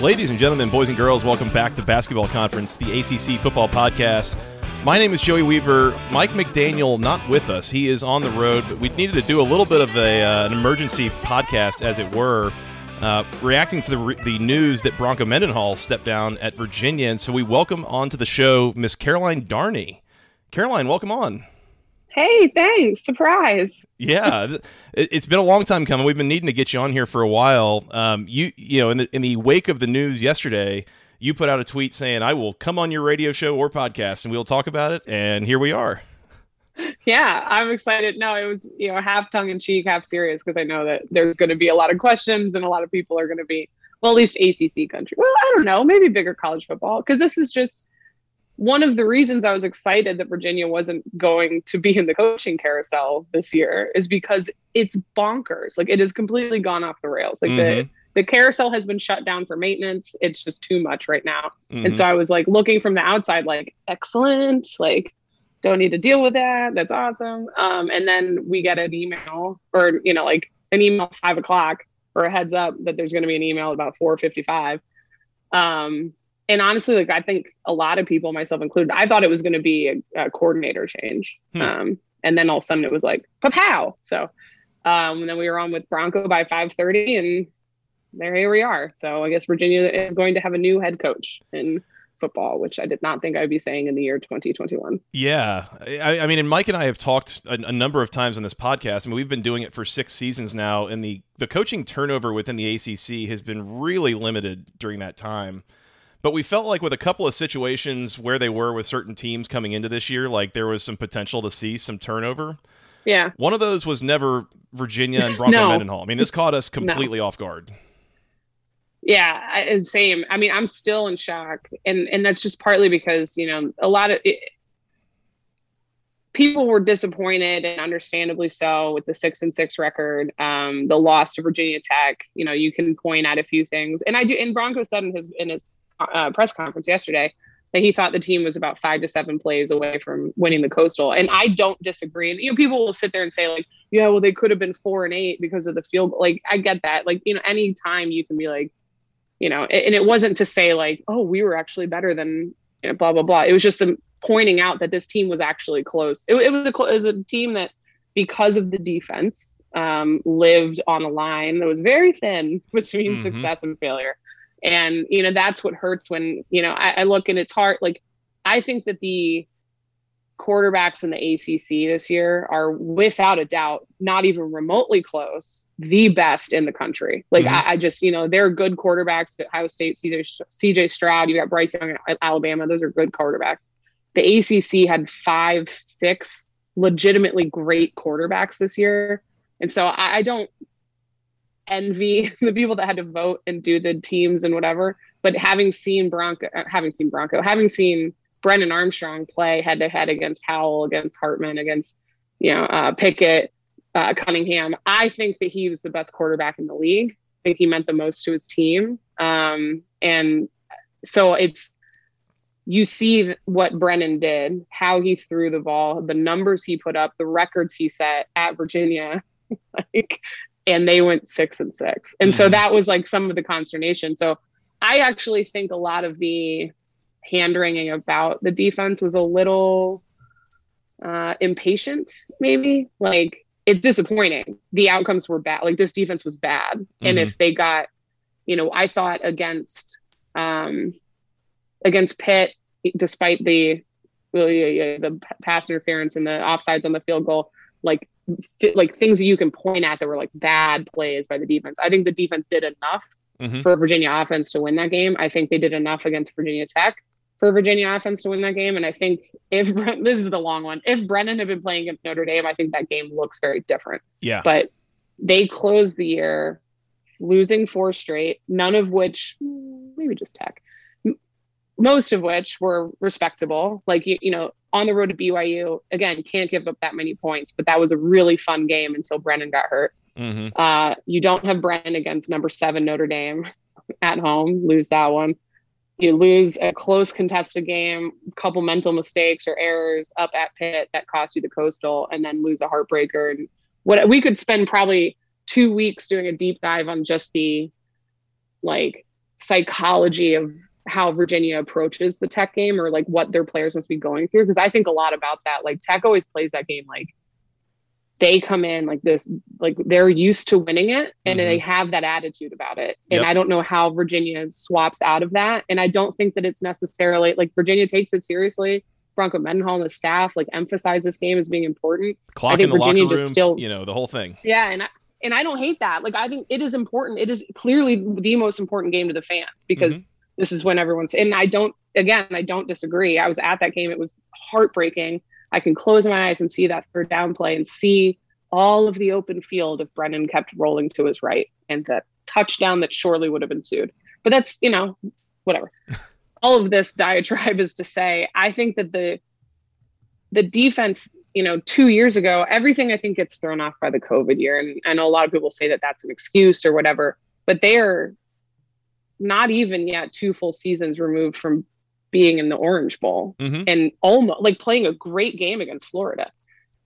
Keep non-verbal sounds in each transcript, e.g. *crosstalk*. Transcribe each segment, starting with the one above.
Ladies and gentlemen, boys and girls, welcome back to Basketball Conference, the ACC football podcast. My name is Joey Weaver. Mike McDaniel not with us. He is on the road, but we needed to do a little bit of a, uh, an emergency podcast, as it were, uh, reacting to the, re- the news that Bronco Mendenhall stepped down at Virginia. And so we welcome onto the show Miss Caroline Darney. Caroline, welcome on. Hey, thanks. Surprise. Yeah, *laughs* it, it's been a long time coming. We've been needing to get you on here for a while. Um, you, you know, in the, in the wake of the news yesterday, you put out a tweet saying, "I will come on your radio show or podcast, and we'll talk about it." And here we are. Yeah, I'm excited. No, it was you know half tongue in cheek, half serious because I know that there's going to be a lot of questions and a lot of people are going to be well, at least ACC country. Well, I don't know, maybe bigger college football because this is just one of the reasons I was excited that Virginia wasn't going to be in the coaching carousel this year is because it's bonkers. Like it has completely gone off the rails. Like Mhm. the the carousel has been shut down for maintenance. It's just too much right now. Mhm. And so I was like looking from the outside, like, excellent, like, don't need to deal with that. That's awesome. Um, and then we get an email or, you know, like an email at five o'clock or a heads up that there's going to be an email about 455. Um, and honestly, like, I think a lot of people, myself included, I thought it was going to be a, a coordinator change. Hmm. Um, and then all of a sudden it was like, pow. So, um, and then we were on with Bronco by 530 and there here we are. So I guess Virginia is going to have a new head coach in football, which I did not think I'd be saying in the year 2021. Yeah, I, I mean, and Mike and I have talked a, a number of times on this podcast. I mean, we've been doing it for six seasons now, and the the coaching turnover within the ACC has been really limited during that time. But we felt like with a couple of situations where they were with certain teams coming into this year, like there was some potential to see some turnover. Yeah. One of those was never Virginia and Bronco *laughs* No. Mendenhall. I mean, this caught us *laughs* completely off guard. Yeah, I- same. I mean, I'm still in shock, and and that's just partly because you know a lot of it, people were disappointed, and understandably so, with the six and six record, um, the loss to Virginia Tech. You know, you can point at a few things, and I do. And Bronco said in his in his uh, press conference yesterday that he thought the team was about five to seven plays away from winning the coastal, and I don't disagree. And you know, people will sit there and say like, yeah, well, they could have been four and eight because of the field. Like, I get that. Like, you know, anytime you can be like you know, and it wasn't to say like, oh, we were actually better than you know, blah blah blah. It was just pointing out that this team was actually close. It, it was a it was a team that, because of the defense, um, lived on a line that was very thin *laughs* between Mhm. success and failure, and you know that's what hurts when you know I, I look and it's hard. Like I think that the quarterbacks in the ACC this year are without a doubt not even remotely close the best in the country. Like Mhm. I, I just you know they're good quarterbacks at Ohio State, CJ CJ Stroud, you got Bryce Young at Alabama. Those are good quarterbacks. The ACC had five, six legitimately great quarterbacks this year, and so I, I don't envy *laughs* the people that had to vote and do the teams and whatever. But having seen Bronco, uh, having seen Bronco, having seen Brennan Armstrong play head to head against Howell, against Hartman, against you know uh, Pickett, uh, Cunningham, I think that he was the best quarterback in the league. I think he meant the most to his team, um, and so it's you see what Brennan did, how he threw the ball, the numbers he put up, the records he set at Virginia, *laughs* like, and they went six and six, and so Mhm. that was like some of the consternation. So I actually think a lot of the hand wringing about the defense was a little uh, impatient, maybe. Like it's disappointing. The outcomes were bad. Like this defense was bad, and Mhm. if they got, you know, I thought against um, against Pitt, despite the well, yeah, yeah, the p- pass interference and the offsides on the field goal, like like things that you can point at that were like bad plays by the defense. I think the defense did enough Mhm. for Virginia offense to win that game. I think they did enough against Virginia Tech for Virginia offense to win that game. And I think if *laughs* this is the long one, if Brennan had been playing against Notre Dame, I think that game looks very different. Yeah. But they closed the year losing four straight, none of which maybe just tech, most of which were respectable. Like you, you know, on the road to BYU, again, can't give up that many points, but that was a really fun game until Brennan got hurt. Mm-hmm. Uh, you don't have Brennan against number seven Notre Dame at home, lose that one. You lose a close contested game, couple mental mistakes or errors up at Pitt that cost you the coastal, and then lose a heartbreaker. And what we could spend probably two weeks doing a deep dive on just the like psychology of how Virginia approaches the tech game or like what their players must be going through. Cause I think a lot about that. Like tech always plays that game like they come in like this, like they're used to winning it and mm-hmm. they have that attitude about it. And yep. I don't know how Virginia swaps out of that. And I don't think that it's necessarily like Virginia takes it seriously. Bronco Mendenhall and the staff like emphasize this game as being important. Clock I think Virginia just room, still, you know, the whole thing. Yeah, and I, and I don't hate that. Like I think it is important. It is clearly the most important game to the fans because mm-hmm. This is when everyone's and I don't again, I don't disagree. I was at that game. It was heartbreaking. I can close my eyes and see that third down play and see all of the open field if Brennan kept rolling to his right and the touchdown that surely would have ensued. But that's, you know, whatever. *laughs* all of this diatribe is to say I think that the the defense you know, two years ago, everything I think gets thrown off by the COVID year. And I know a lot of people say that that's an excuse or whatever, but they are not even yet two full seasons removed from being in the Orange Bowl mm-hmm. and almost like playing a great game against Florida.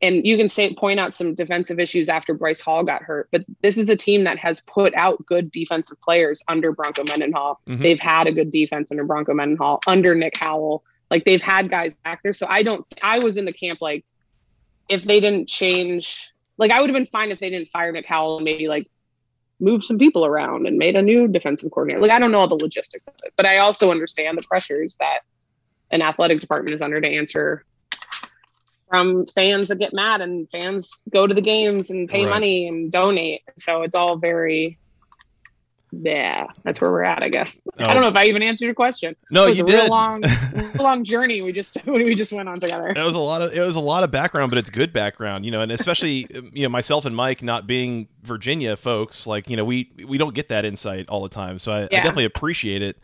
And you can say point out some defensive issues after Bryce Hall got hurt, but this is a team that has put out good defensive players under Bronco Mendenhall. Mm-hmm. They've had a good defense under Bronco Mendenhall, under Nick Howell. Like they've had guys back there. So I don't I was in the camp like if they didn't change, like I would have been fine if they didn't fire Nick Howell and maybe like move some people around and made a new defensive coordinator. Like I don't know all the logistics of it, but I also understand the pressures that an athletic department is under to answer from fans that get mad and fans go to the games and pay right. money and donate. So it's all very yeah, that's where we're at, I guess. Oh. I don't know if I even answered your question. No, you did. long, *laughs* long journey we just *laughs* we just went on together. It was a lot of it was a lot of background, but it's good background, you know, and especially *laughs* you know myself and Mike not being Virginia folks, like you know we we don't get that insight all the time, so I, yeah. I definitely appreciate it.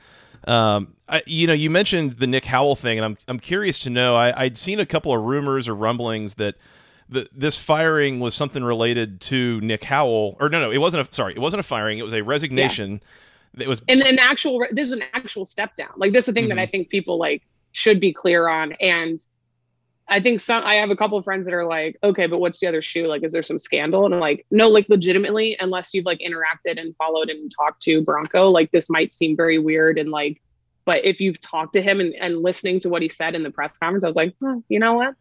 Um, I, you know, you mentioned the Nick Howell thing, and I'm I'm curious to know. I, I'd seen a couple of rumors or rumblings that the, this firing was something related to Nick Howell, or no, no, it wasn't. A, sorry, it wasn't a firing. It was a resignation. Yeah. It was and an actual. This is an actual step down. Like this is the thing mm-hmm. that I think people like should be clear on. And I think some. I have a couple of friends that are like, okay, but what's the other shoe? Like, is there some scandal? And I'm like, no, like legitimately, unless you've like interacted and followed and talked to Bronco, like this might seem very weird and like. But if you've talked to him and, and listening to what he said in the press conference, I was like, oh, you know what?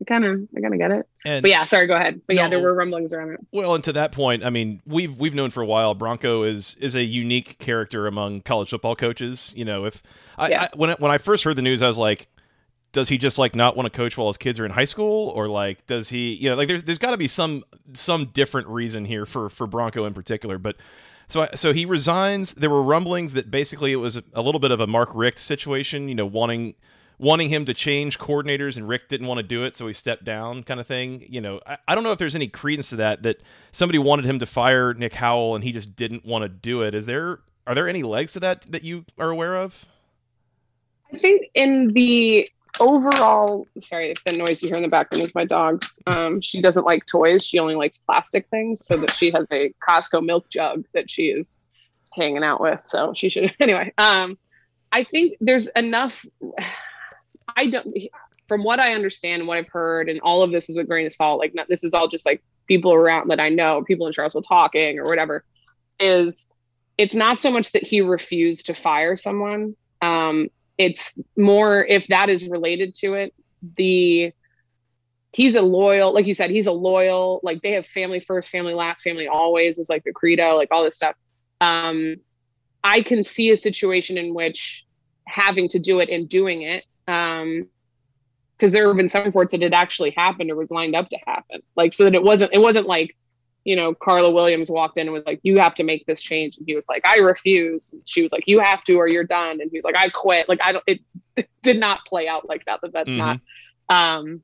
I kind of, I kind of get it. And but yeah, sorry, go ahead. But no, yeah, there were rumblings around it. Well, and to that point, I mean, we've we've known for a while Bronco is is a unique character among college football coaches. You know, if I, yeah. I when I, when I first heard the news, I was like, does he just like not want to coach while his kids are in high school, or like does he, you know, like there's there's got to be some some different reason here for for Bronco in particular, but. So, so he resigns. There were rumblings that basically it was a, a little bit of a Mark Richt situation, you know, wanting wanting him to change coordinators and Richt didn't want to do it, so he stepped down, kind of thing. You know, I, I, don't know if there's any credence to that. That somebody wanted him to fire Nick Howell and he just didn't want to do it. Is there are there any legs to that that you are aware of? I think in the overall, sorry if the noise you hear in the background is my dog. Um, she doesn't like toys; she only likes plastic things. So that she has a Costco milk jug that she is hanging out with. So she should *laughs* anyway. Um, I think there's enough I don't, from what I understand and what I've heard, and all of this is with grain of salt. Like, not, this is all just like people around that I know, people in Charlottesville talking or whatever. Is it's not so much that he refused to fire someone. Um, it's more if that is related to it. The he's a loyal, like you said, he's a loyal. Like they have family first, family last, family always is like the credo, like all this stuff. Um, I can see a situation in which having to do it and doing it um because there have been some reports that it actually happened or was lined up to happen like so that it wasn't it wasn't like you know, Carla Williams walked in and was like, "You have to make this change," and he was like, "I refuse." And she was like, "You have to, or you're done." And he was like, "I quit." Like I don't. It, *laughs* it did not play out like that. That that's mm-hmm. not. Um,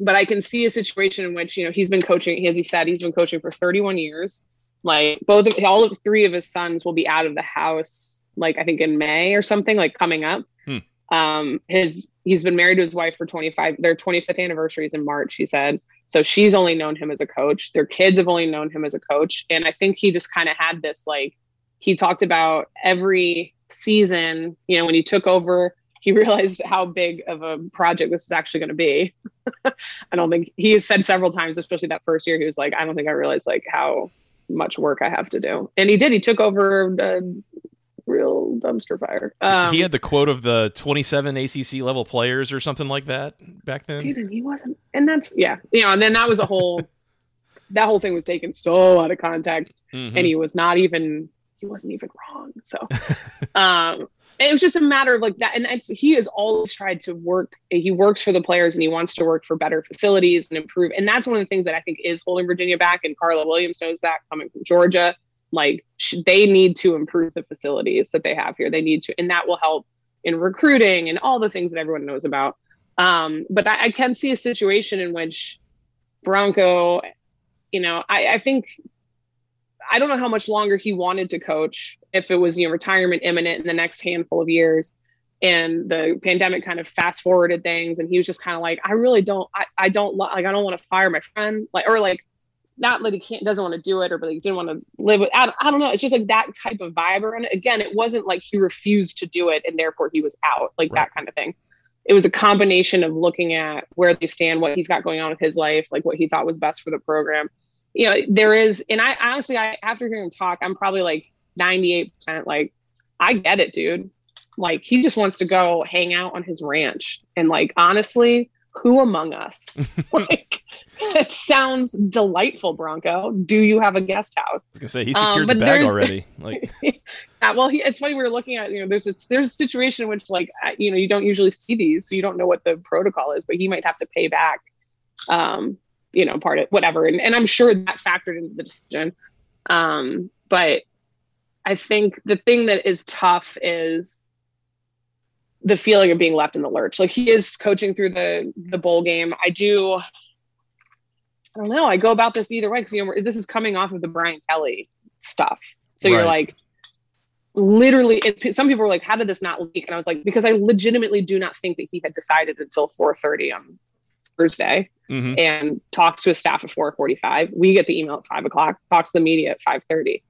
but I can see a situation in which you know he's been coaching. As he said, he's been coaching for 31 years. Like both of all of three of his sons will be out of the house. Like I think in May or something. Like coming up. Hmm. Um, his he's been married to his wife for 25. Their 25th anniversary is in March. He said so. She's only known him as a coach. Their kids have only known him as a coach. And I think he just kind of had this like he talked about every season. You know, when he took over he *laughs* realized how big of a project this was actually going to be. *laughs* I don't think he has said several times, especially that first year, he was like, I don't think I realized like how much work I have to do. And he did. He took over a real dumpster fire. Um, he had the quote of the 27 ACC level players or something like that back then. Dude, and he wasn't. And that's yeah, you know. And then that was a whole. *laughs* that whole thing was taken so out of context, mm-hmm. and he was not even. He wasn't even wrong. So, *laughs* um, it was just a matter of like that and he has always tried to work he works for the players and he wants to work for better facilities and improve and that's one of the things that i think is holding virginia back and carla williams knows that coming from georgia like sh- they need to improve the facilities that they have here. They need to and that will help in recruiting and all the things that everyone knows about. Um, but I, I can see a situation in which bronco you know I, I think I don't know how much longer he wanted to coach if it was you know retirement imminent in the next handful of years and the pandemic kind of fast forwarded things and he was just kind of like I really don't I, I don't like I don't want to fire my friend like or like not that he can't doesn't want to do it or but he didn't want to live with I, I don't know it's just like that type of vibe and again it wasn't like he refused to do it and therefore he was out like right. that kind of thing it was a combination of looking at where they stand what he's got going on with his life like what he thought was best for the program you know, there is, and I honestly, I after hearing him talk, I'm probably like 98% like, I get it, dude. Like, he just wants to go hang out on his ranch. And like, honestly, who among us? *laughs* like, *laughs* it sounds delightful, Bronco. Do you have a guest house? I was gonna say he secured um, the bag already. *laughs* Like, yeah, well, he, it's funny we were looking at you know there's a, there's a situation in which like you know you don't usually see these, so you don't know what the protocol is, but he might have to pay back um, you know, part of whatever. And, and I'm sure that factored into the decision. Um, but I think the thing that is tough is the feeling of being left in the lurch. Like he is coaching through the the bowl game. I do. I don't know. I go about this either way because you know this is coming off of the Brian Kelly stuff. So right. you're like, literally. It, some people were like, "How did this not leak?" And I was like, "Because I legitimately do not think that he had decided until 4:30 on Thursday mm-hmm. and talks to his staff at 4:45. We get the email at five o'clock. Talks to the media at 5:30.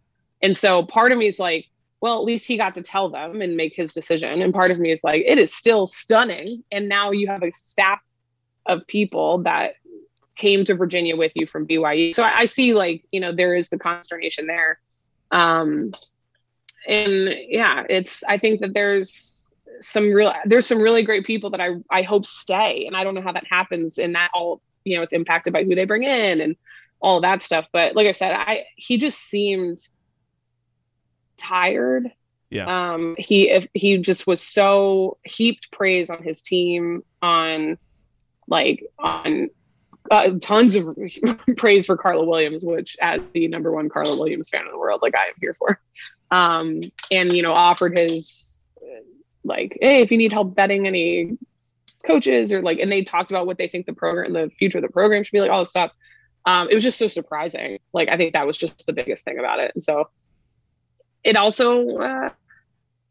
And so part of me is like, well, at least he got to tell them and make his decision. And part of me is like, it is still stunning. And now you have a staff of people that came to Virginia with you from BYU. So I, I see like, you know, there is the consternation there. Um, and yeah, it's, I think that there's, some real there's some really great people that I I hope stay and I don't know how that happens and that all you know it's impacted by who they bring in and all that stuff but like I said I he just seemed tired yeah um he if he just was so heaped praise on his team on like on uh, tons of *laughs* praise for Carla Williams, which as the number one Carla Williams fan in the world, like I am here for. Um, and you know, offered his like, hey, if you need help vetting any coaches or like, and they talked about what they think the program, the future of the program should be like, all this stuff. Um, it was just so surprising. Like, I think that was just the biggest thing about it. And so it also, uh,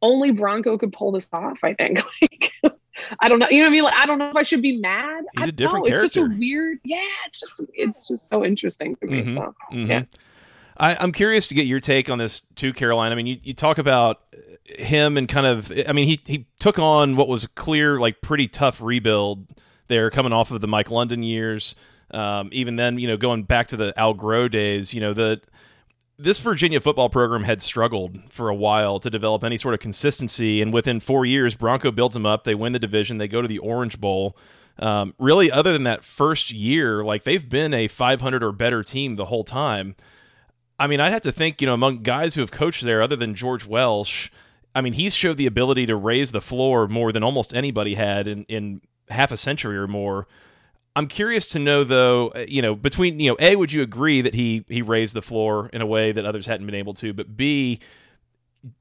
only Bronco could pull this off, I think. *laughs* like, I don't know. You know what I mean? Like, I don't know if I should be mad. He's a different know. character. It's just a weird, yeah, it's just, it's just so interesting to me. Mm-hmm. So, mm-hmm. yeah. I, am curious to get your take on this too, Caroline. I mean, you, you talk about him and kind of, I mean, he, he took on what was a clear, like pretty tough rebuild there coming off of the Mike London years. Um, even then, you know, going back to the Al Groh days, you know, the, this Virginia football program had struggled for a while to develop any sort of consistency. And within four years, Bronco builds them up. They win the division. They go to the Orange Bowl. Um, really, other than that first year, like they've been a 500 or better team the whole time. I mean, I'd have to think, you know, among guys who have coached there, other than George Welsh, I mean, he's showed the ability to raise the floor more than almost anybody had in, in half a century or more. I'm curious to know though, uh, you know, between you know, a would you agree that he he raised the floor in a way that others hadn't been able to, but b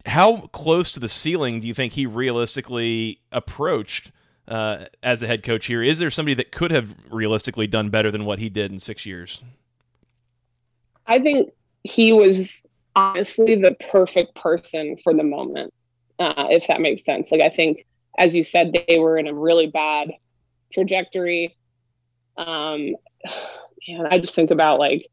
how close to the ceiling do you think he realistically approached uh, as a head coach here? Is there somebody that could have realistically done better than what he did in six years? I think he was honestly the perfect person for the moment, uh, if that makes sense. Like, I think, as you said, they were in a really bad trajectory. Um, and I just think about like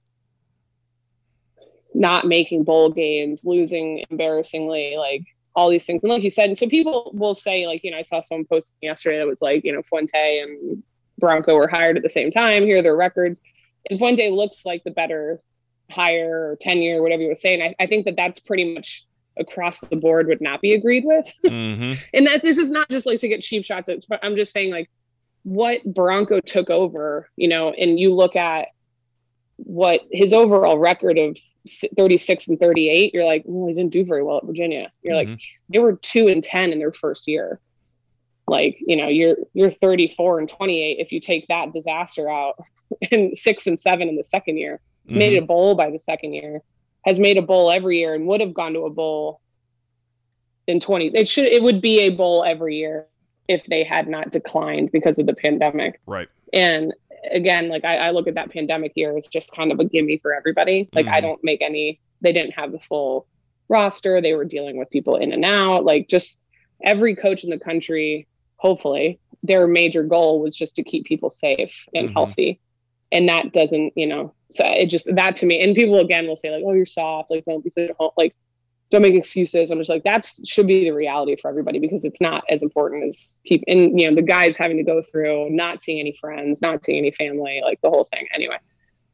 not making bowl games, losing embarrassingly, like all these things. And like you said, so people will say, like, you know, I saw someone posting yesterday that was like, you know, Fuente and Bronco were hired at the same time. Here are their records. And Fuente looks like the better hire or tenure, or whatever you were saying. I, I think that that's pretty much across the board would not be agreed with. Mm-hmm. *laughs* and that's this is not just like to get cheap shots. It's, I'm just saying like what Bronco took over, you know, and you look at what his overall record of 36 and 38, you're like, well, he didn't do very well at Virginia. You're mm-hmm. like, they were two and 10 in their first year. Like, you know, you're you're 34 and 28 if you take that disaster out, *laughs* and six and seven in the second year. Mm-hmm. Made a bowl by the second year, has made a bowl every year, and would have gone to a bowl in 20. It should it would be a bowl every year if they had not declined because of the pandemic. Right. And again, like I, I look at that pandemic year as just kind of a gimme for everybody. Like mm-hmm. I don't make any, they didn't have the full roster. They were dealing with people in and out. Like just every coach in the country, hopefully, their major goal was just to keep people safe and mm-hmm. healthy. And that doesn't, you know, so it just that to me, and people again will say, like, oh, you're soft, like don't be such a like don't make excuses. I'm just like, that should be the reality for everybody because it's not as important as keep and you know, the guys having to go through not seeing any friends, not seeing any family, like the whole thing. Anyway.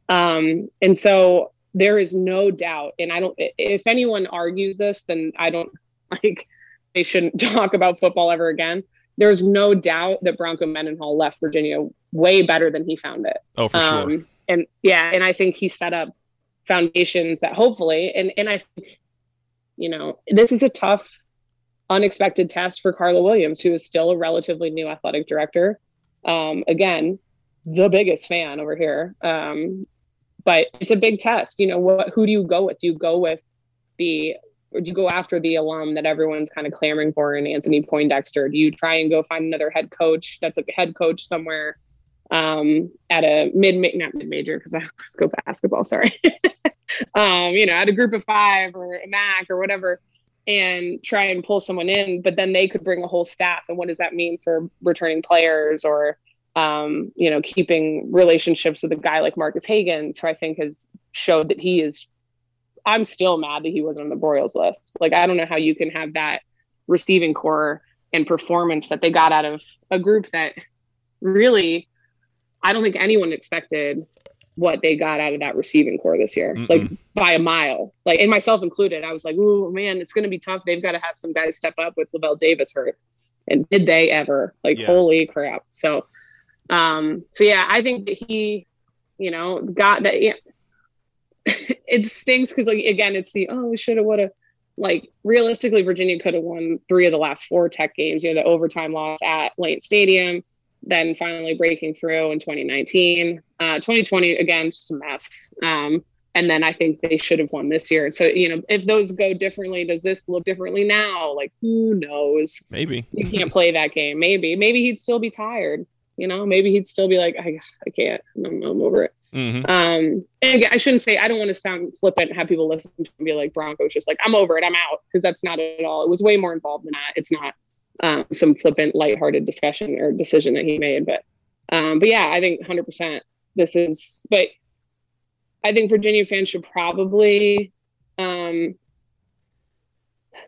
Um, and so there is no doubt, and I don't if anyone argues this, then I don't *laughs* like they shouldn't talk about football ever again. There's no doubt that Bronco Mendenhall left Virginia way better than he found it. Oh, for um, sure. And yeah, and I think he set up foundations that hopefully and and I think you know, this is a tough, unexpected test for Carla Williams, who is still a relatively new athletic director. Um, again, the biggest fan over here. Um, but it's a big test. You know, what who do you go with? Do you go with the or do you go after the alum that everyone's kind of clamoring for in Anthony Poindexter? Do you try and go find another head coach that's a head coach somewhere um, at a mid not mid major because I just go basketball. Sorry, *laughs* um, you know, at a group of five or a MAC or whatever, and try and pull someone in. But then they could bring a whole staff, and what does that mean for returning players or um, you know, keeping relationships with a guy like Marcus Hagans, who I think has showed that he is. I'm still mad that he wasn't on the Broyles list. Like, I don't know how you can have that receiving corps and performance that they got out of a group that really I don't think anyone expected what they got out of that receiving corps this year, Mm-mm. like by a mile. Like, and myself included, I was like, "Oh man, it's going to be tough. They've got to have some guys step up with Lavel Davis hurt." And did they ever? Like, yeah. holy crap! So, um, so yeah, I think that he, you know, got that. Yeah, *laughs* it stings because, like, again, it's the oh, we should have, would have. Like, realistically, Virginia could have won three of the last four Tech games. You know, the overtime loss at Lane Stadium then finally breaking through in 2019. Uh, 2020, again, just a mess. Um, and then I think they should have won this year. So, you know, if those go differently, does this look differently now? Like, who knows? Maybe. You can't play that game. Maybe. Maybe he'd still be tired. You know, maybe he'd still be like, I, I can't. I'm, I'm over it. Mm-hmm. Um, and again, I shouldn't say, I don't want to sound flippant and have people listen to and be like, Broncos just like, I'm over it. I'm out. Because that's not it at all. It was way more involved than that. It's not um, some flippant, lighthearted discussion or decision that he made. But, um, but yeah, I think 100% this is. But I think Virginia fans should probably um,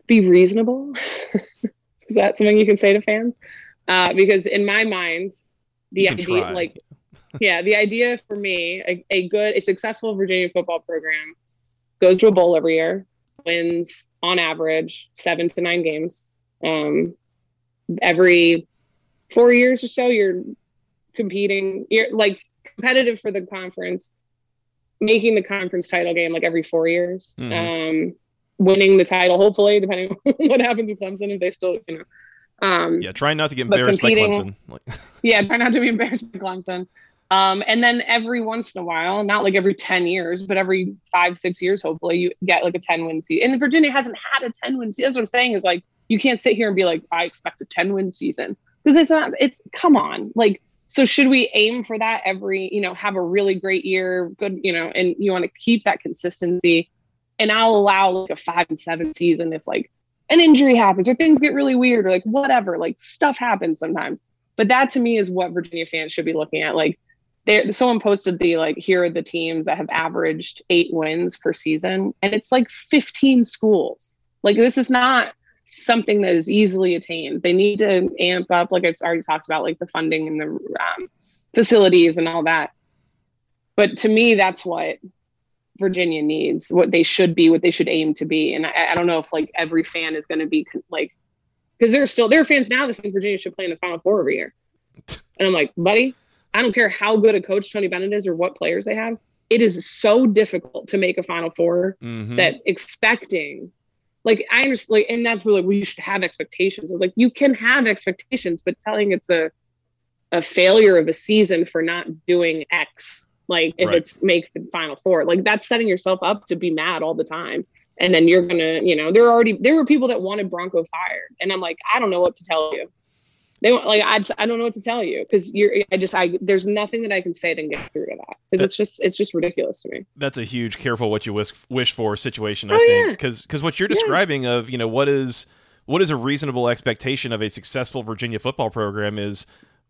be reasonable. *laughs* is that something you can say to fans? Uh, because in my mind, the idea, try. like, yeah, the idea for me, a, a good, a successful Virginia football program goes to a bowl every year, wins on average seven to nine games, um, every four years or so you're competing you're like competitive for the conference making the conference title game like every four years mm-hmm. um winning the title hopefully depending *laughs* on what happens with clemson if they still you know um yeah trying not to get embarrassed by clemson *laughs* yeah try not to be embarrassed by clemson Um, and then every once in a while, not like every 10 years, but every five, six years, hopefully you get like a 10 win season. And Virginia hasn't had a 10 win season. That's what I'm saying is like, you can't sit here and be like, I expect a 10 win season because it's not, it's come on. Like, so should we aim for that every, you know, have a really great year, good, you know, and you want to keep that consistency. And I'll allow like a five and seven season if like an injury happens or things get really weird or like whatever, like stuff happens sometimes. But that to me is what Virginia fans should be looking at. Like, there someone posted the like here are the teams that have averaged eight wins per season and it's like 15 schools like this is not something that is easily attained they need to amp up like i've already talked about like the funding and the um, facilities and all that but to me that's what virginia needs what they should be what they should aim to be and i, I don't know if like every fan is going to be like because there are still there are fans now that think virginia should play in the final four every year *laughs* and i'm like buddy I don't care how good a coach Tony Bennett is or what players they have. It is so difficult to make a Final 4 mm-hmm. that expecting, like I understand, like, and that's really like, you should have expectations. I was like, you can have expectations, but telling it's a a failure of a season for not doing X, like if right. it's make the Final Four, like that's setting yourself up to be mad all the time. And then you're gonna, you know, there are already there were people that wanted Bronco fired, and I'm like, I don't know what to tell you they want like I just I don't know what to tell you because you're I just I there's nothing that I can say to get through to that because it's just it's just ridiculous to me. That's a huge careful what you wish wish for situation. I oh, think because yeah. because what you're describing yeah. of you know what is what is a reasonable expectation of a successful Virginia football program is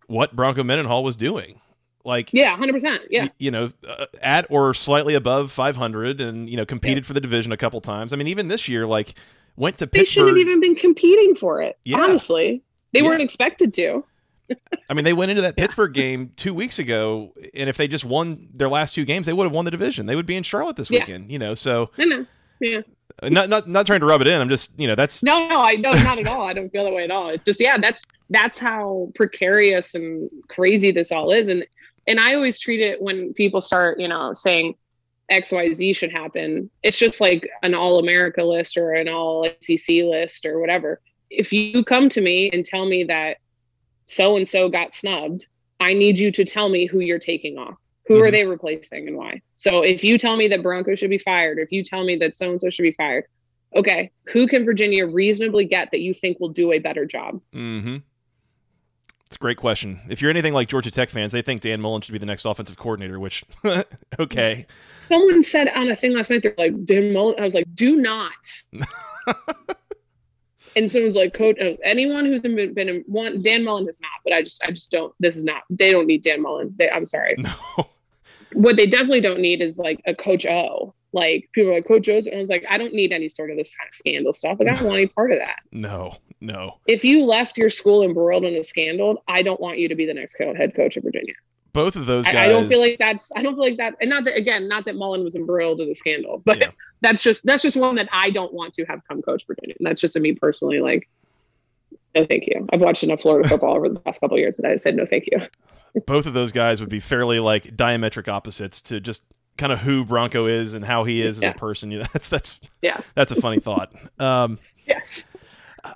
what Bronco Mendenhall was doing. Like yeah, hundred percent. Yeah, you know, uh, at or slightly above 500, and you know, competed yeah. for the division a couple times. I mean, even this year, like went to Pittsburgh. They shouldn't have even been competing for it. Yeah. Honestly, they yeah. weren't expected to. *laughs* I mean, they went into that yeah. Pittsburgh game two weeks ago, and if they just won their last two games, they would have won the division. They would be in Charlotte this weekend. Yeah. You know, so no, no, yeah. Uh, not, not not trying to rub it in. I'm just you know that's no no I no not at all. I don't feel that way at all. It's just yeah that's that's how precarious and crazy this all is. And and I always treat it when people start you know saying X Y Z should happen. It's just like an all America list or an all SEC list or whatever if you come to me and tell me that so and so got snubbed, I need you to tell me who you're taking off. Who mm-hmm. are they replacing and why? So if you tell me that Bronco should be fired, or if you tell me that so and so should be fired, okay, who can Virginia reasonably get that you think will do a better job? Mm-hmm. It's a great question. If you're anything like Georgia Tech fans, they think Dan Mullen should be the next offensive coordinator, which, *laughs* okay. Someone said on a thing last night, they're like, Dan Mullen. I was like, do not. *laughs* and someone's like, coach, anyone who's been, been in one, Dan Mullen has not, but I just, I just don't, this is not, they don't need Dan Mullen. They, I'm sorry. No. *laughs* What they definitely don't need is like a coach O. Like people are like coach O's. And I was like, I don't need any sort of this kind of scandal stuff. Like I don't want any part of that. No, no. If you left your school embroiled in a scandal, I don't want you to be the next head coach of Virginia. Both of those guys. I, I don't feel like that's, I don't feel like that. And not that, again, not that Mullen was embroiled in the scandal, but yeah *laughs* that's just that's just one that I don't want to have come coach Virginia. And that's just a me personally. Like, no, thank you. I've watched enough Florida football over the past couple years that I said no, thank you. *laughs* Both of those guys would be fairly like diametric opposites to just kind of who Bronco is and how he is yeah. as a person. You know, *laughs* that's that's yeah, that's a funny thought. Um, yes.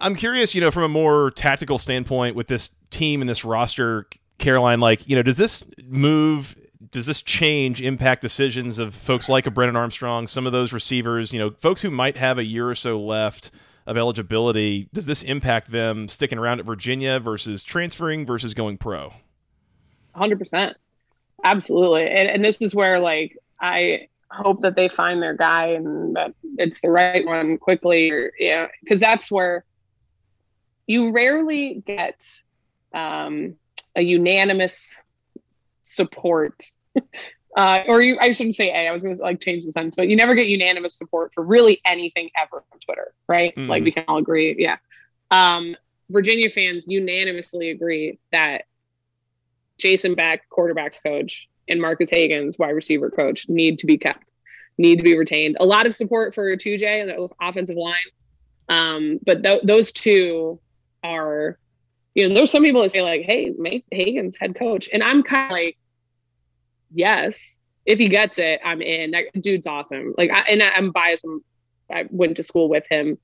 I'm curious, you know, from a more tactical standpoint with this team and this roster, Caroline, like, you know, does this move does this change impact decisions of folks like a Brennan Armstrong, some of those receivers, you know, folks who might have a year or so left of eligibility? Does this impact them sticking around at Virginia versus transferring versus going pro? 100%. Absolutely. And, and this is where, like, I hope that they find their guy and that it's the right one quickly. Or, yeah, because that's where you rarely get um, a unanimous support *laughs* uh, or you, I shouldn't say A. I was going to like change the sentence, but you never get unanimous support for really anything ever on Twitter, right? Mm. Like we can all agree, yeah. Um, Virginia fans unanimously agree that Jason Beck, quarterbacks coach, and Marcus Hagans, wide receiver coach, need to be kept, need to be retained. A lot of support for 2J and the offensive line, um, but th- those two are, you know, there's some people that say like, "Hey, make Hagans head coach," and I'm kind of like yes, if he gets it, I'm in. That dude's awesome. Like, I, and I, am biased. I'm, I went to school with him.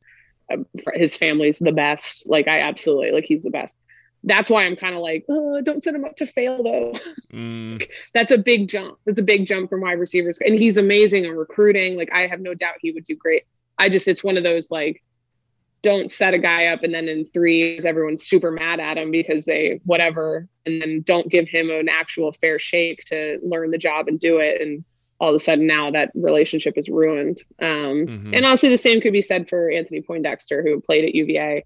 Um, his family's the best. Like, I absolutely like he's the best. that's why I'm kind of like, oh, don't set him up to fail though. Mm. *laughs* that's a big jump. That's a big jump from wide receivers. And he's amazing on recruiting. Like I have no doubt he would do great. I just it's one of those like don't set a guy up and then in three everyone's super mad at him because they whatever and then don't give him an actual fair shake to learn the job and do it and all of a sudden now that relationship is ruined um, mm-hmm. and honestly the same could be said for anthony poindexter who played at uva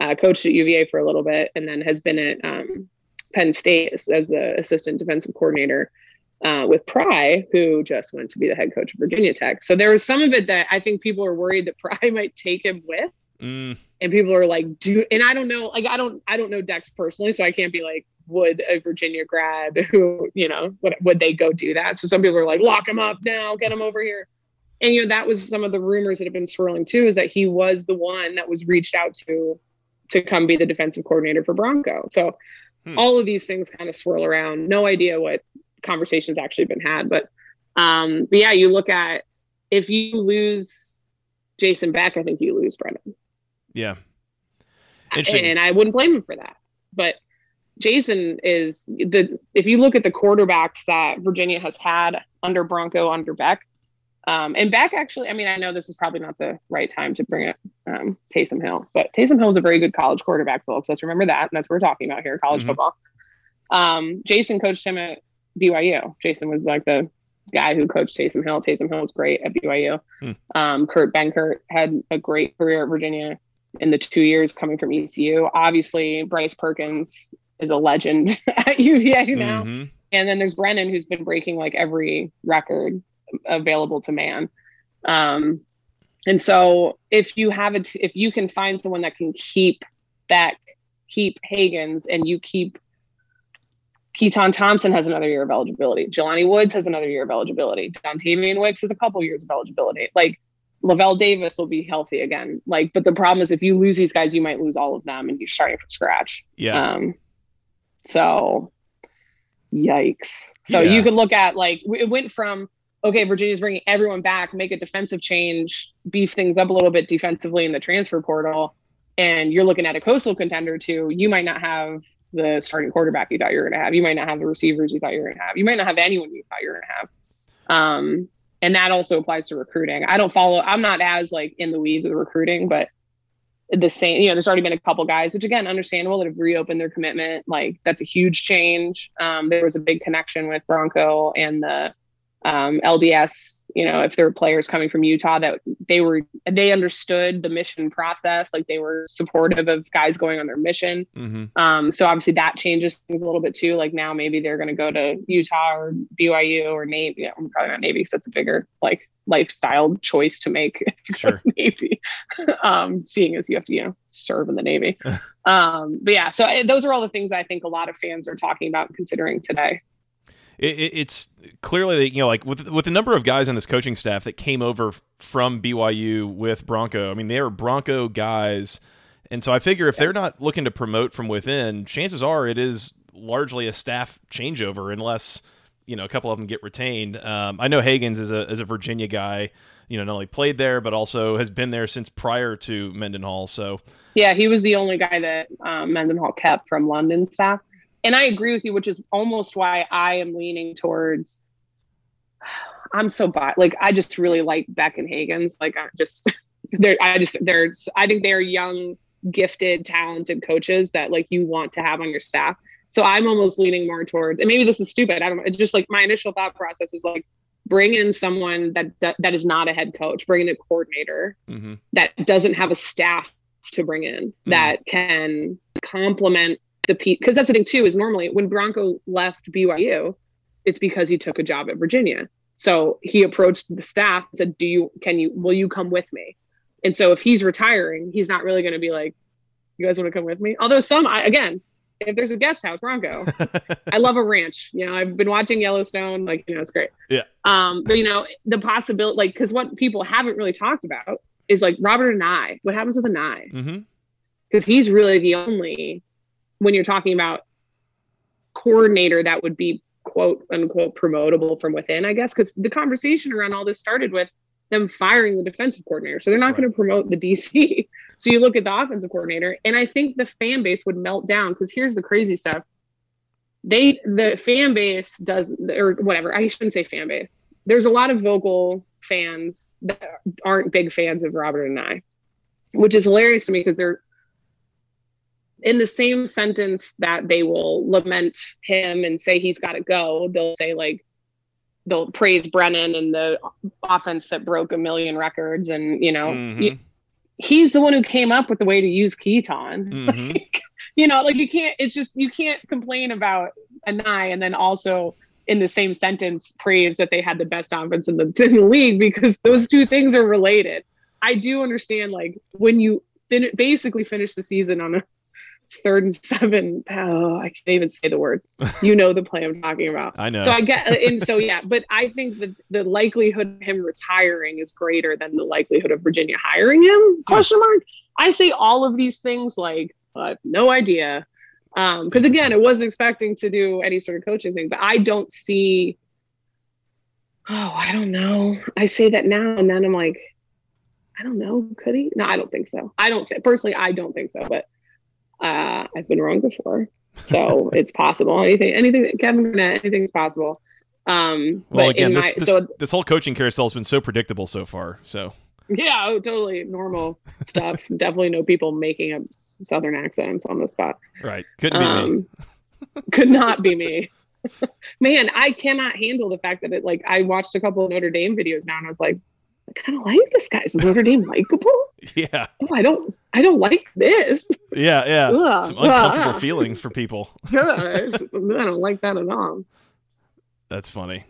uh, coached at uva for a little bit and then has been at um, penn state as, as the assistant defensive coordinator uh, with Pry, who just went to be the head coach of Virginia Tech. So there was some of it that I think people are worried that *laughs* Pry might take him with. Mm. And people are like, do and I don't know, like I don't I don't know Dex personally, so I can't be like, would a Virginia grad *laughs* who, you know, would, would they go do that? So some people are like, lock him up now, get him over here. And you know, that was some of the rumors that have been swirling too, is that he was the one that was reached out to to come be the defensive coordinator for Bronco. So hmm. all of these things kind of swirl around. No idea what conversations actually been had. But um, but yeah, you look at if you lose Jason Beck, I think you lose Brennan. Yeah. And I wouldn't blame him for that. But Jason is the if you look at the quarterbacks that Virginia has had under Bronco, under Beck, um, and Beck actually, I mean, I know this is probably not the right time to bring up um, Taysom Hill, but Taysom Hill was a very good college quarterback, folks. Let's remember that. And that's what we're talking about here, college mm-hmm. football. Um, Jason coached him at BYU. Jason was like the guy who coached Taysom Hill. Taysom Hill was great at BYU. Hmm. Um, Kurt Benkert had a great career at Virginia in the two years coming from ECU. Obviously, Bryce Perkins is a legend *laughs* at UVA now. Mm-hmm. And then there's Brennan, who's been breaking like every record available to man. Um, and so if you have it, if you can find someone that can keep that, keep Hagans and you keep Keytaon Thompson has another year of eligibility. Jelani Woods has another year of eligibility. Dontayvion Wicks has a couple years of eligibility. Like Lavel Davis will be healthy again. Like, but the problem is if you lose these guys, you might lose all of them and you're starting from scratch. Yeah. Um, so yikes. So yeah. you could look at like it went from okay, Virginia's bringing everyone back, make a defensive change, beef things up a little bit defensively in the transfer portal, and you're looking at a coastal contender too. You might not have the starting quarterback you thought you were going to have. You might not have the receivers you thought you were going to have. You might not have anyone you thought you were going to have. Um, and that also applies to recruiting. I don't follow. I'm not as like in the weeds with recruiting, but the same. You know, there's already been a couple guys, which again, understandable that have reopened their commitment. Like that's a huge change. Um, there was a big connection with Bronco and the um, LDS you know if there were players coming from utah that they were they understood the mission process like they were supportive of guys going on their mission. Mm-hmm. um, so obviously that changes things a little bit too. Like now maybe they're going to go to utah or byu or navy yeah, probably not navy because that's a bigger like lifestyle choice to make. *laughs* Sure. *laughs* Navy. *laughs* Um, seeing as you have to you know serve in the navy. Um, but yeah so eh, those are all the things i think a lot of fans are talking about considering today it, it, it's clearly you know like with with the number of guys on this coaching staff that came over from BYU with Bronco. I mean, they are Bronco guys, and so I figure if they're not looking to promote from within, chances are it is largely a staff changeover, unless you know a couple of them get retained. Um, I know Hagans is a is a Virginia guy. You know, not only played there, but also has been there since prior to Mendenhall. So, yeah, he was the only guy that um, Mendenhall kept from London staff and I agree with you, which is almost why I am leaning towards. I'm so bad. Like I just really like Beck and Hagans. Like *laughs* I just, they're. I just there's. I think they're young, gifted, talented coaches that like you want to have on your staff. So I'm almost leaning more towards, and maybe this is stupid. I don't know. It's just like my initial thought process is like bring in someone that that is not a head coach, bring in a coordinator mm-hmm. that doesn't have a staff to bring in mm-hmm. that can complement the because that's the thing too is normally when Bronco left BYU, it's because he took a job at Virginia. So he approached the staff and said, "Do you can you will you come with me?" And so if he's retiring, he's not really going to be like, "You guys want to come with me?" Although some, I, again, if there's a guest house, Bronco, *laughs* I love a ranch. You know, I've been watching Yellowstone, like you know, it's great. Yeah. Um, but you know, the possibility, like, because what people haven't really talked about is like Robert Anae. What happens with Anae? Mm-hmm. Because he's really the only when you're talking about coordinator that would be quote unquote promotable from within, I guess, because the conversation around all this started with them firing the defensive coordinator. So they're not right. going to promote the DC. *laughs* So you look at the offensive coordinator, and I think the fan base would melt down because here's the crazy stuff. They the fan base does or whatever. I shouldn't say fan base. There's a lot of vocal fans that aren't big fans of Robert Anae, which is hilarious to me because they're in the same sentence that they will lament him and say he's got to go. They'll say like they'll praise Brennan and the offense that broke a million records, and you know, mm-hmm. he's the one who came up with the way to use Keytaon. *laughs* Mm-hmm. Like, you know, like you can't. It's just you can't complain about Anae and then also in the same sentence praise that they had the best offense in the, *laughs* in the league because those two things are related. I do understand like when you fin- basically finish the season on a third and seven. Oh, I can't even say the words. You know the play I'm talking about. *laughs* I know. So I get, and so yeah, but I think that the likelihood of him retiring is greater than the likelihood of Virginia hiring him? Question mark. I say all of these things like I have no idea, because um, again, I wasn't expecting to do any sort of coaching thing, but I don't see. Oh, I don't know. I say that now, and then I'm like, I don't know. Could he? No, I don't think so. I don't th- personally. I don't think so, but uh, I've been wrong before, so *laughs* it's possible. Anything, anything, Kevin Garnett, anything's possible. Um, well, again, this, my, this, so, this whole coaching carousel has been so predictable so far. So yeah, oh, totally normal *laughs* stuff. Definitely no people making up southern accents on the spot. Right, couldn't be um, me. could not be me. *laughs* Man, I cannot handle the fact that it. Like, I watched a couple of Notre Dame videos now, and I was like, I kind of like this guy. Is Notre Dame likable? *laughs* Yeah. Oh, I don't. I don't like this. Yeah, yeah. Ugh. Some uncomfortable Ugh. *laughs* feelings for people. *laughs* I don't like that at all. That's funny.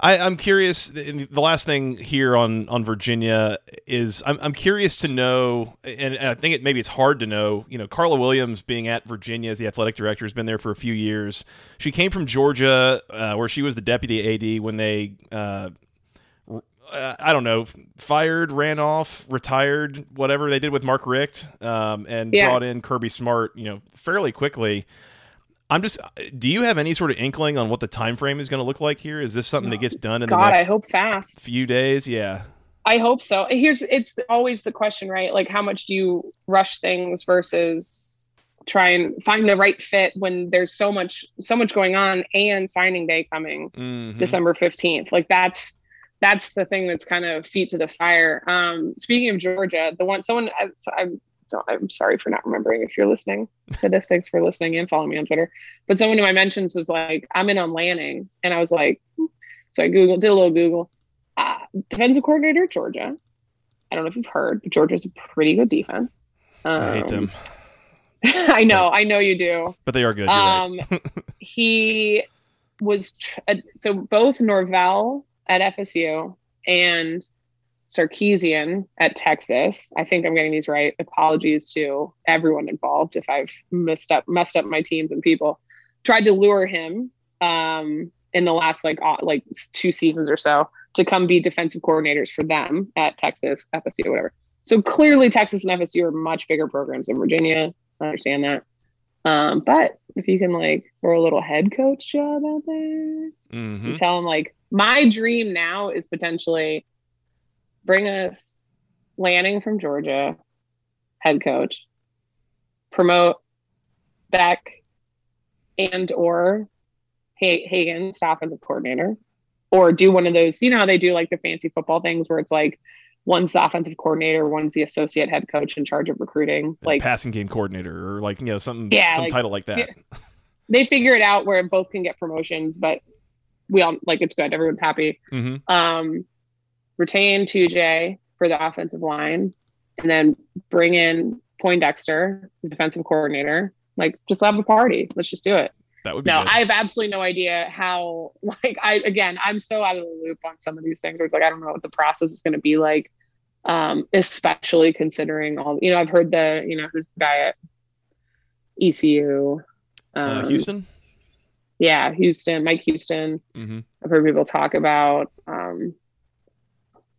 I, am curious. The last thing here on on Virginia is I'm, I'm curious to know, and, and I think it maybe it's hard to know. You know, Carla Williams being at Virginia as the athletic director has been there for a few years. She came from Georgia, uh, where she was the deputy AD when they uh, uh, I don't know, fired, ran off, retired, whatever they did with Mark Richt, um, and yeah. brought in Kirby Smart, you know, fairly quickly. I'm just. Do you have any sort of inkling on what the time frame is going to look like here? Is this something that gets done in God, the next? I hope fast. Few days, yeah. I hope so. Here's it's always the question, right? Like, how much do you rush things versus try and find the right fit when there's so much so much going on and signing day coming mm-hmm. December 15th. Like that's that's the thing that's kind of feet to the fire. Um, speaking of Georgia, the one someone I, I'm I'm sorry for not remembering if you're listening to this. Thanks for listening and following me on Twitter. But someone in my mentions was like, I'm in on Lanning. And I was like, so I Googled, did a little Google. Uh, defensive coordinator, Georgia. I don't know if you've heard, but Georgia's a pretty good defense. Um, I hate them. *laughs* I know, I know you do. But they are good. Um, right. he was, tr- uh, so both Norvell at FSU and Sarkisian at Texas. I think I'm getting these right. Apologies to everyone involved if I've messed up messed up my teams and people. Tried to lure him um, in the last like like two seasons or so to come be defensive coordinators for them at Texas, FSU, whatever. So clearly, Texas and FSU are much bigger programs than Virginia. I understand that. Um, but if you can like throw a little head coach job out there, mm-hmm. tell them like my dream now is potentially bring us Lanning from Georgia, head coach, promote Beck and or Hagan, offensive coordinator, or do one of those, you know how they do like the fancy football things where it's like one's the offensive coordinator, one's the associate head coach in charge of recruiting, like passing game coordinator, or like you know something, yeah, some like, title like that. They figure it out where both can get promotions, but we all like it's good. Everyone's happy. Mm-hmm. Um, retain 2J for the offensive line, and then bring in Poindexter as defensive coordinator. Like, just have a party. Let's just do it. That would be no. Good. I have absolutely no idea how. *laughs* Like, I again, I'm so out of the loop on some of these things. Where it's like I don't know what the process is going to be like, um, especially considering all. You know, I've heard the you know who's the guy at ECU. Uh, um, uh, Houston yeah, Houston, Mike Houston. Mm-hmm. I've heard people talk about, um,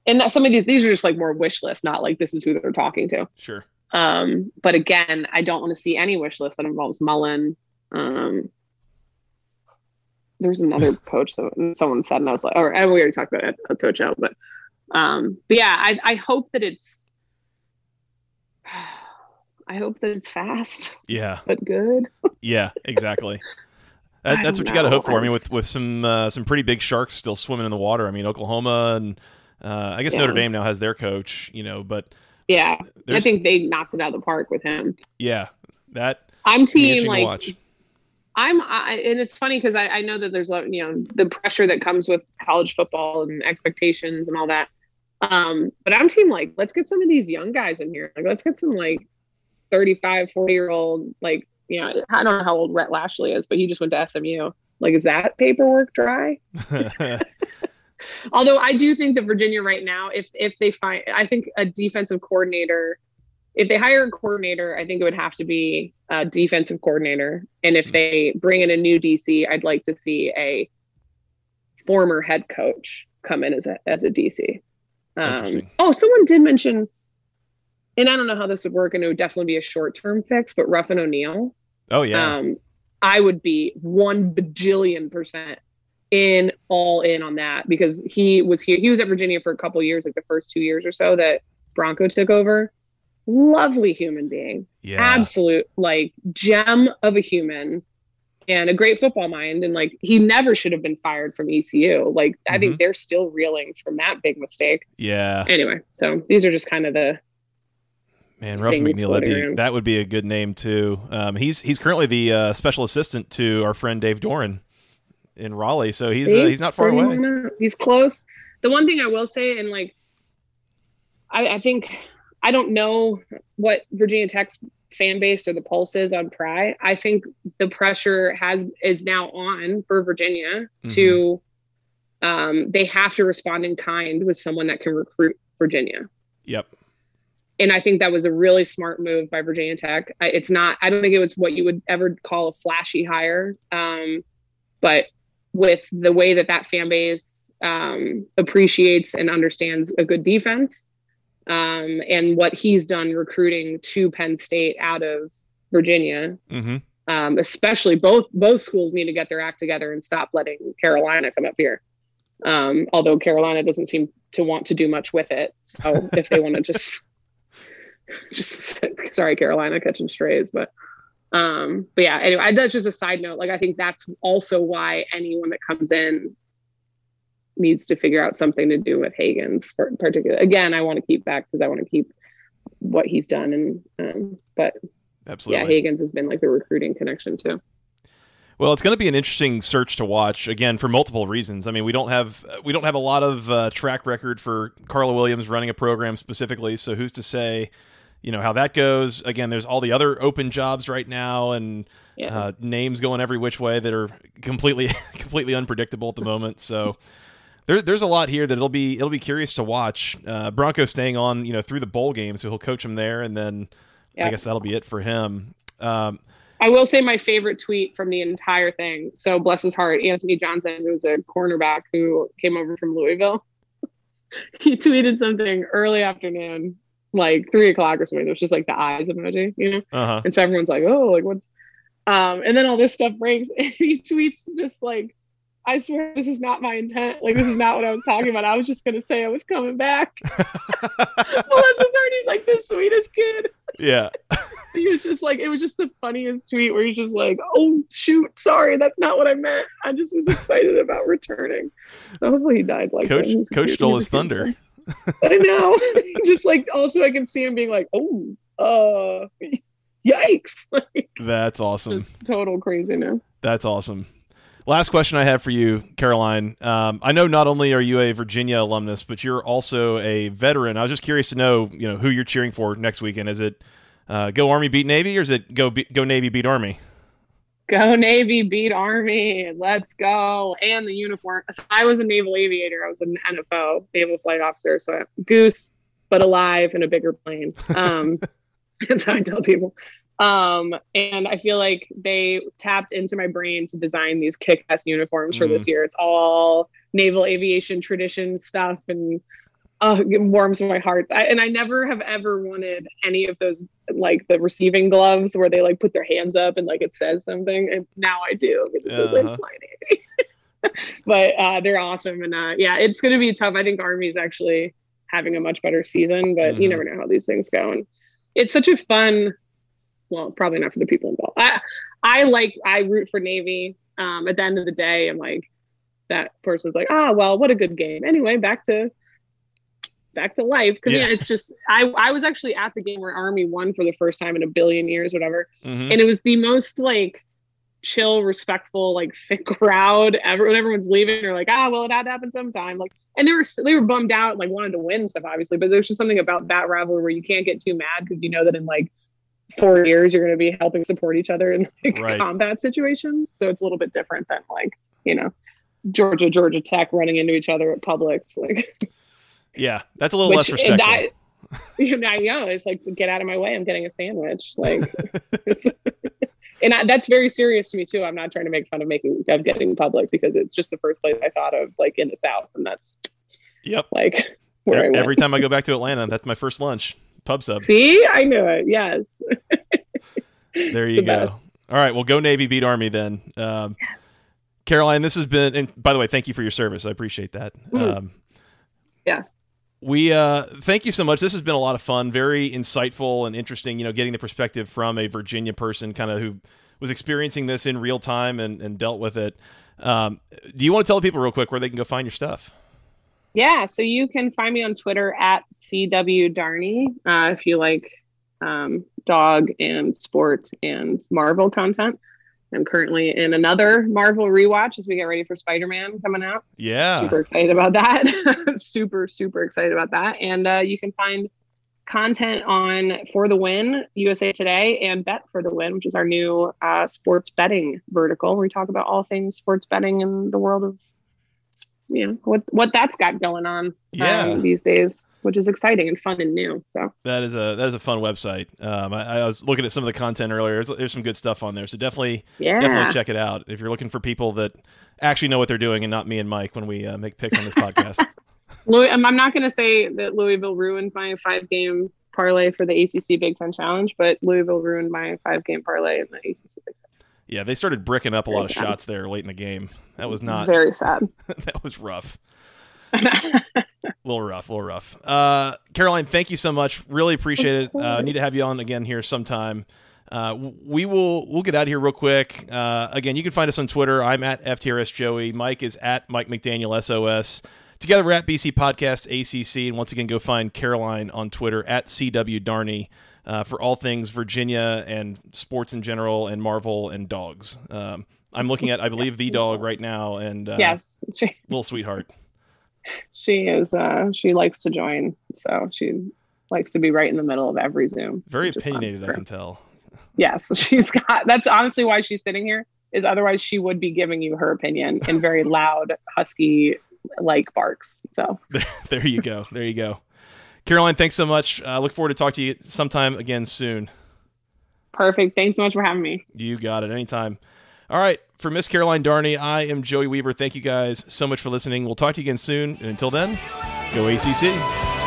and some of these these are just like more wish lists, not like this is who they're talking to. Sure. Um, but again, I don't want to see any wish list that involves Mullen. Um, there's another *laughs* coach that someone said, and I was like, or we already talked about it, a coach out, but Um, but yeah, I, I hope that it's. *sighs* I hope that it's fast. Yeah. But good. *laughs* yeah, exactly. That, that's what you got to hope for. I mean, with with some uh, some pretty big sharks still swimming in the water. I mean, Oklahoma and uh, I guess yeah. Notre Dame now has their coach. You know, but yeah, I think they knocked it out of the park with him. Yeah, that I'm team like. I'm, I, and it's funny because I, I know that there's a you know the pressure that comes with college football and expectations and all that. Um, but I'm team like let's get some of these young guys in here. Like let's get some like 35, 40 year old like you know I don't know how old Rhett Lashlee is, but he just went to SMU. Like is that paperwork dry? *laughs* *laughs* Although I do think that Virginia right now, if if they find, I think a defensive coordinator, if they hire a coordinator, I think it would have to be a defensive coordinator. And if they bring in a new DC, I'd like to see a former head coach come in as a as a DC. Um, oh, someone did mention, and I don't know how this would work, and it would definitely be a short term fix. But Ruffin McNeill. Oh yeah. Um, I would be one bajillion percent in all in on that because he was here. He was at Virginia for a couple years, like the first two years or so that Bronco took over. Lovely human being, yeah. absolute like gem of a human, and a great football mind. And like he never should have been fired from ECU. Like mm-hmm. I think mm-hmm. they're still reeling from that big mistake. Yeah. Anyway, so these are just kind of the Man, Ruff McNeill, that'd be, that would be a good name too. Um, he's he's currently the uh, special assistant to our friend Dave Doeren in Raleigh, so he's uh, he's not far away. He's close. The one thing I will say, and like, I, I think I don't know what Virginia Tech's fan base or the pulse is on Pry. I think the pressure has is now on for Virginia mm-hmm. to um, they have to respond in kind with someone that can recruit Virginia. Yep. And I think that was a really smart move by Virginia Tech. I, it's not. I don't think it was what you would ever call a flashy hire, um, but with the way that that fan base um, appreciates and understands a good defense um, and what he's done recruiting to Penn State out of Virginia. Mm-hmm. Um, especially both both schools need to get their act together and stop letting Carolina come up here. Um, although Carolina doesn't seem to want to do much with it, so if they want to *laughs* just *laughs* just *laughs* sorry Carolina catching strays, but um but yeah anyway that's just a side note like i think that's also why anyone that comes in needs to figure out something to do with Hagans for particular again i want to keep Beck because i want to keep what he's done and um but absolutely yeah Hagans has been like the recruiting connection too well, it's going to be an interesting search to watch again for multiple reasons. I mean, we don't have we don't have a lot of uh, track record for Carla Williams running a program specifically. So who's to say you know how that goes. Again, there's all the other open jobs right now, and yeah. uh, names going every which way that are completely *laughs* completely unpredictable at the moment. So there's there's a lot here that it'll be it'll be curious to watch. Uh, Bronco staying on you know through the bowl game, so he'll coach him there, and then yeah. I guess that'll be it for him. Um, I will say my favorite tweet from the entire thing. So bless his heart, Anthony Johnson, who's a cornerback who came over from Louisville. *laughs* he tweeted something early afternoon like three o'clock or something. It was just like the eyes emoji, you know? Uh-huh. And so everyone's like, oh, like what's, um, and then all this stuff breaks *laughs* and he tweets just like, I swear this is not my intent. Like this is not what I was talking about. I was just gonna say I was coming back. *laughs* *laughs* Melissa Sardi's like the sweetest kid. Yeah. he was just like it was just the funniest tweet where he's just like, Oh shoot, sorry, that's not what I meant. I just was excited about returning. So hopefully he died like Coach Coach stole his thunder. I know. *laughs* Just like also I can see him being like, oh, uh yikes. *laughs* like, That's awesome. Just total craziness. That's awesome. Last question I have for you, Caroline. Um, I know not only are you a Virginia alumnus, but you're also a veteran. I was just curious to know, you know, who you're cheering for next weekend. Is it uh, go Army beat Navy, or is it go be- go Navy beat Army? *laughs* Go Navy, beat Army, let's go. And the uniform. So I was a naval aviator. I was an NFO, naval flight officer. So goose, but alive in a bigger plane. Um, *laughs* *laughs* that's how I tell people. Um, and I feel like they tapped into my brain to design these kick-ass uniforms mm. for this mm. year. It's all naval aviation tradition stuff and oh, it warms my heart. I, and I never have ever wanted any of those, like the receiving gloves where they like put their hands up and like it says something. And now I do uh-huh. *laughs* but uh, they're awesome. And uh, yeah, it's going to be tough. I think Army's actually having a much better season, but Mhm. you never know how these things go. And it's such a fun, well, probably not for the people involved. I, I like, I root for Navy. Um, at the end of the day, I'm like, that person's like, ah, well, what a good game. Anyway, back to back to life. Cause Yeah. yeah, it's just I I was actually at the game where Army won for the first time in a billion years, whatever. Mhm. And it was the most like chill, respectful, like *laughs* thick crowd ever when everyone's leaving. They're like, ah, well, it had to happen sometime. Like and they were they were bummed out, like wanted to win stuff, obviously, but there's just something about that rivalry where you can't get too mad because you know that in like four years you're gonna be helping support each other in like Right. combat situations. So it's a little bit different than like, you know, Georgia, Georgia Tech running into each other at Publix. Like *laughs* Yeah, that's a little less which respectful. I, you know, I know it's like to get out of my way. I'm getting a sandwich, *laughs* like, *laughs* and I, that's very serious to me too. I'm not trying to make fun of making of getting Publix because it's just the first place I thought of, like in the South, and that's yep. like where I. Every time I go back to Atlanta, that's my first lunch. Pub sub. See, I knew it. Yes. *laughs* There you the go. best. All right, well, go Navy, beat Army then. Um, Caroline, this has been, and by the way, thank you for your service. I appreciate that. Mm. Um, Yes. We uh, thank you so much. This has been a lot of fun, very insightful and interesting. You know, getting the perspective from a Virginia person, kind of who was experiencing this in real time and, and dealt with it. Um, do you want to tell the people real quick where they can go find your stuff? Yeah, so you can find me on Twitter at CW Darney uh, if you like um, dog and sport and Marvel content. I'm currently in another Marvel rewatch as we get ready for Spider Man coming out. Yeah, Super excited about that. *laughs* super, super excited about that. And uh, you can find content on For the Win, USA Today, and Bet for the Win, which is our new uh, sports betting vertical. Where we talk about all things sports betting in the world of, you know, what what that's got going on Yeah. um, these days, which is exciting and fun and new. So that is a that is a fun website. Um, I, I was looking at some of the content earlier. There's, there's some good stuff on there, so definitely yeah, definitely check it out if you're looking for people that actually know what they're doing and not me and Mike when we uh, make picks on this podcast. *laughs* Louis, I'm I'm not going to say that Louisville ruined my five game parlay for the ACC Big Ten Challenge, but Louisville ruined my five game parlay in the ACC Big Ten. yeah, they started bricking up a lot of shots there late in the game. That was not very sad. *laughs* that was rough. *laughs* A little rough, a little rough. Uh, Caroline, thank you so much. Really appreciate it. Uh, need to have you on again here sometime. Uh, we will we'll get out of here real quick. Uh, again, you can find us on Twitter. I'm at FTRS Joey. Mike is at Mike McDaniel SOS. Together we're at BC Podcast ACC, and once again, go find Caroline on Twitter at CW Darney uh, for all things Virginia and sports in general, and Marvel and dogs. Um, I'm looking at, I believe, the dog right now, and uh, yes, *laughs* little sweetheart. She is. Uh, she likes to join, so she likes to be right in the middle of every Zoom. Very opinionated, I can tell. Yes, *laughs* she's got. That's honestly why she's sitting here. Is otherwise she would be giving you her opinion in *laughs* very loud, husky like barks. So There, *laughs* there you go. There you go. Caroline, thanks so much. I look forward to talk to you sometime again soon. perfect. Thanks so much for having me. You got it. Anytime. All right. For Miss Caroline Darney, I am Joey Weaver. Thank you guys so much for listening. We'll talk to you again soon. And until then, go ACC.